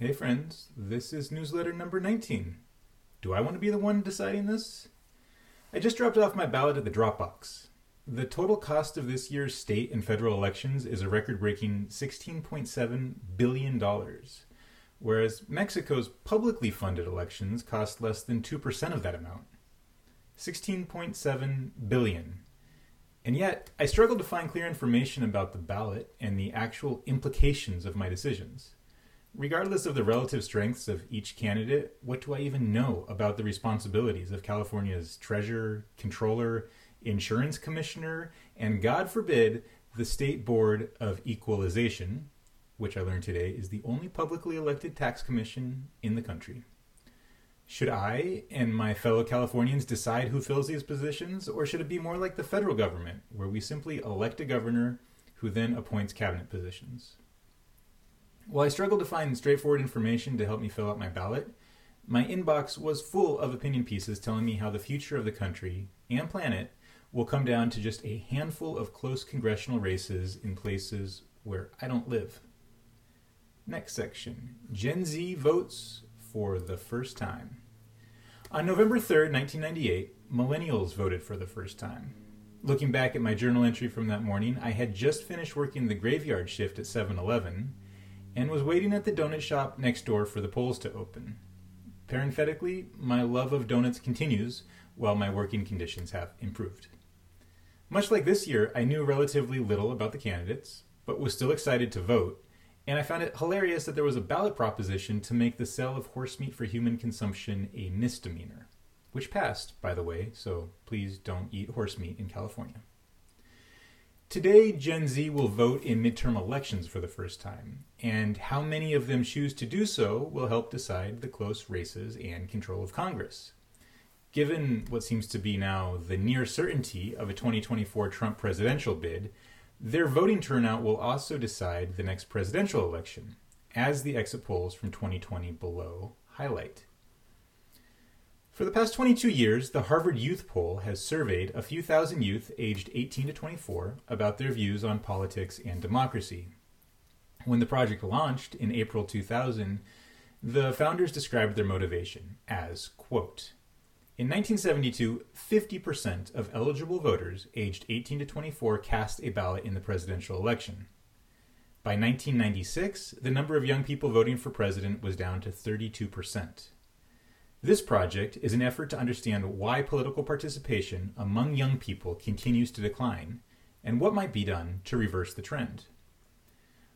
Hey, friends, this is newsletter number 19. Do I want to be the one deciding this? I just dropped off my ballot at the Dropbox. The total cost of this year's state and federal elections is a record breaking $16.7 billion, whereas Mexico's publicly funded elections cost less than 2% of that amount. 16.7 billion. And yet, I struggled to find clear information about the ballot and the actual implications of my decisions. Regardless of the relative strengths of each candidate, what do I even know about the responsibilities of California's treasurer, controller, insurance commissioner, and God forbid, the State Board of Equalization, which I learned today is the only publicly elected tax commission in the country? Should I and my fellow Californians decide who fills these positions, or should it be more like the federal government, where we simply elect a governor who then appoints cabinet positions? While I struggled to find straightforward information to help me fill out my ballot, my inbox was full of opinion pieces telling me how the future of the country and planet will come down to just a handful of close congressional races in places where I don't live. Next section Gen Z votes for the first time. On November 3rd, 1998, millennials voted for the first time. Looking back at my journal entry from that morning, I had just finished working the graveyard shift at 7 Eleven and was waiting at the donut shop next door for the polls to open. Parenthetically, my love of donuts continues while my working conditions have improved. Much like this year, I knew relatively little about the candidates, but was still excited to vote and I found it hilarious that there was a ballot proposition to make the sale of horse meat for human consumption a misdemeanor, which passed, by the way, so please don't eat horse meat in California. Today, Gen Z will vote in midterm elections for the first time, and how many of them choose to do so will help decide the close races and control of Congress. Given what seems to be now the near certainty of a 2024 Trump presidential bid, their voting turnout will also decide the next presidential election, as the exit polls from 2020 below highlight. For the past 22 years, the Harvard Youth Poll has surveyed a few thousand youth aged 18 to 24 about their views on politics and democracy. When the project launched in April 2000, the founders described their motivation as, quote, in 1972, 50% of eligible voters aged 18 to 24 cast a ballot in the presidential election. By 1996, the number of young people voting for president was down to 32%. This project is an effort to understand why political participation among young people continues to decline and what might be done to reverse the trend.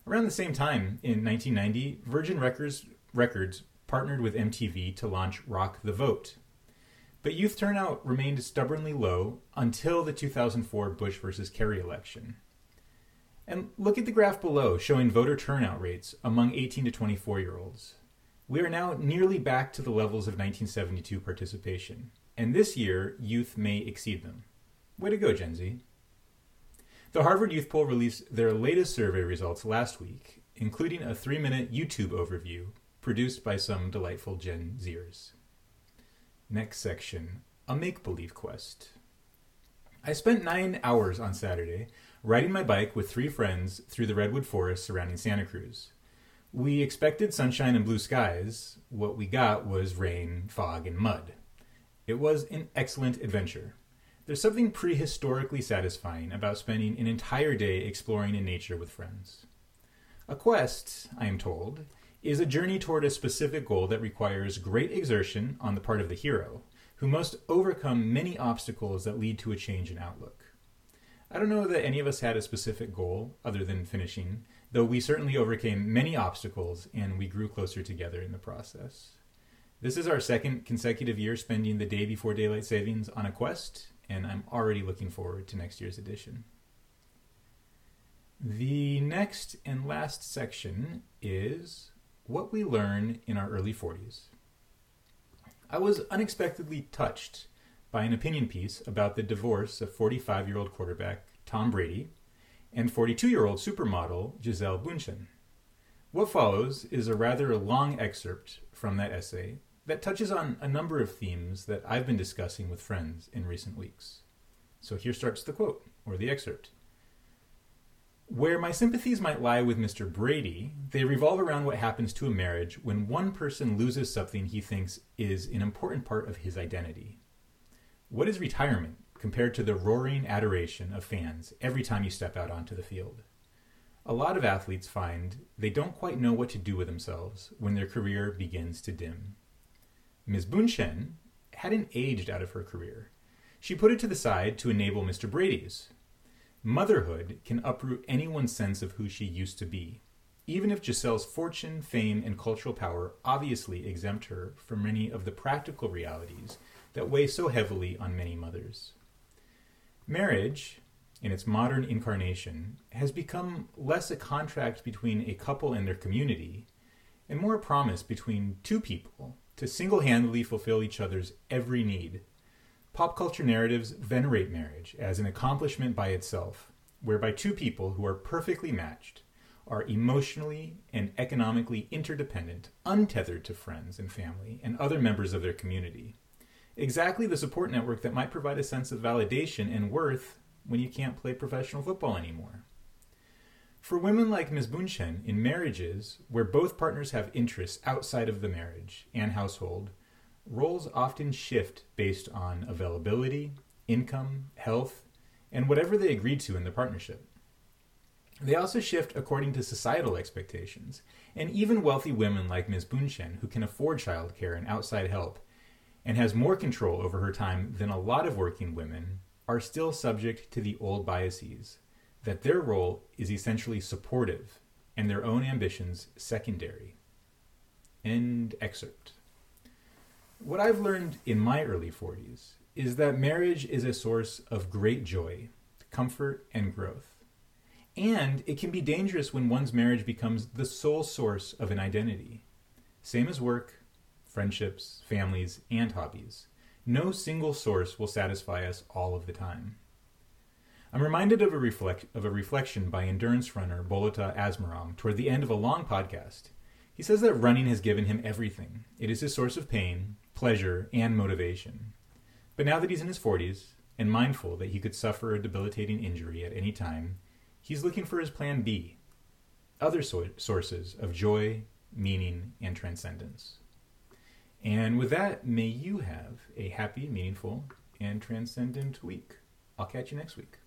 Around the same time, in 1990, Virgin Records, Records partnered with MTV to launch Rock the Vote, but youth turnout remained stubbornly low until the 2004 Bush versus Kerry election. And look at the graph below showing voter turnout rates among 18 to 24 year olds. We are now nearly back to the levels of 1972 participation, and this year youth may exceed them. Way to go, Gen Z. The Harvard Youth Poll released their latest survey results last week, including a three minute YouTube overview produced by some delightful Gen Zers. Next section A Make Believe Quest. I spent nine hours on Saturday riding my bike with three friends through the redwood forest surrounding Santa Cruz. We expected sunshine and blue skies. What we got was rain, fog, and mud. It was an excellent adventure. There's something prehistorically satisfying about spending an entire day exploring in nature with friends. A quest, I am told, is a journey toward a specific goal that requires great exertion on the part of the hero, who must overcome many obstacles that lead to a change in outlook. I don't know that any of us had a specific goal other than finishing, though we certainly overcame many obstacles and we grew closer together in the process. This is our second consecutive year spending the day before daylight savings on a quest, and I'm already looking forward to next year's edition. The next and last section is what we learn in our early 40s. I was unexpectedly touched by an opinion piece about the divorce of 45 year old quarterback Tom Brady and 42 year old supermodel Gisele Bündchen. What follows is a rather long excerpt from that essay that touches on a number of themes that I've been discussing with friends in recent weeks. So here starts the quote, or the excerpt. Where my sympathies might lie with Mr. Brady, they revolve around what happens to a marriage when one person loses something he thinks is an important part of his identity. What is retirement compared to the roaring adoration of fans every time you step out onto the field? A lot of athletes find they don't quite know what to do with themselves when their career begins to dim. Ms. Bündchen hadn't aged out of her career. She put it to the side to enable Mr. Brady's. Motherhood can uproot anyone's sense of who she used to be, even if Gisele's fortune, fame, and cultural power obviously exempt her from many of the practical realities that weigh so heavily on many mothers. Marriage, in its modern incarnation, has become less a contract between a couple and their community, and more a promise between two people to single handedly fulfill each other's every need. Pop culture narratives venerate marriage as an accomplishment by itself, whereby two people who are perfectly matched are emotionally and economically interdependent, untethered to friends and family and other members of their community. Exactly the support network that might provide a sense of validation and worth when you can't play professional football anymore. For women like Ms. Bündchen, in marriages where both partners have interests outside of the marriage and household, roles often shift based on availability, income, health, and whatever they agreed to in the partnership. They also shift according to societal expectations, and even wealthy women like Ms. Bündchen, who can afford childcare and outside help, and has more control over her time than a lot of working women, are still subject to the old biases that their role is essentially supportive and their own ambitions secondary. End excerpt. What I've learned in my early 40s is that marriage is a source of great joy, comfort, and growth. And it can be dangerous when one's marriage becomes the sole source of an identity. Same as work, friendships, families, and hobbies. No single source will satisfy us all of the time. I'm reminded of a, reflect, of a reflection by endurance runner Bolota Asmerom toward the end of a long podcast. He says that running has given him everything. It is his source of pain, pleasure, and motivation. But now that he's in his 40s, and mindful that he could suffer a debilitating injury at any time, he's looking for his plan B other so- sources of joy, meaning, and transcendence. And with that, may you have a happy, meaningful, and transcendent week. I'll catch you next week.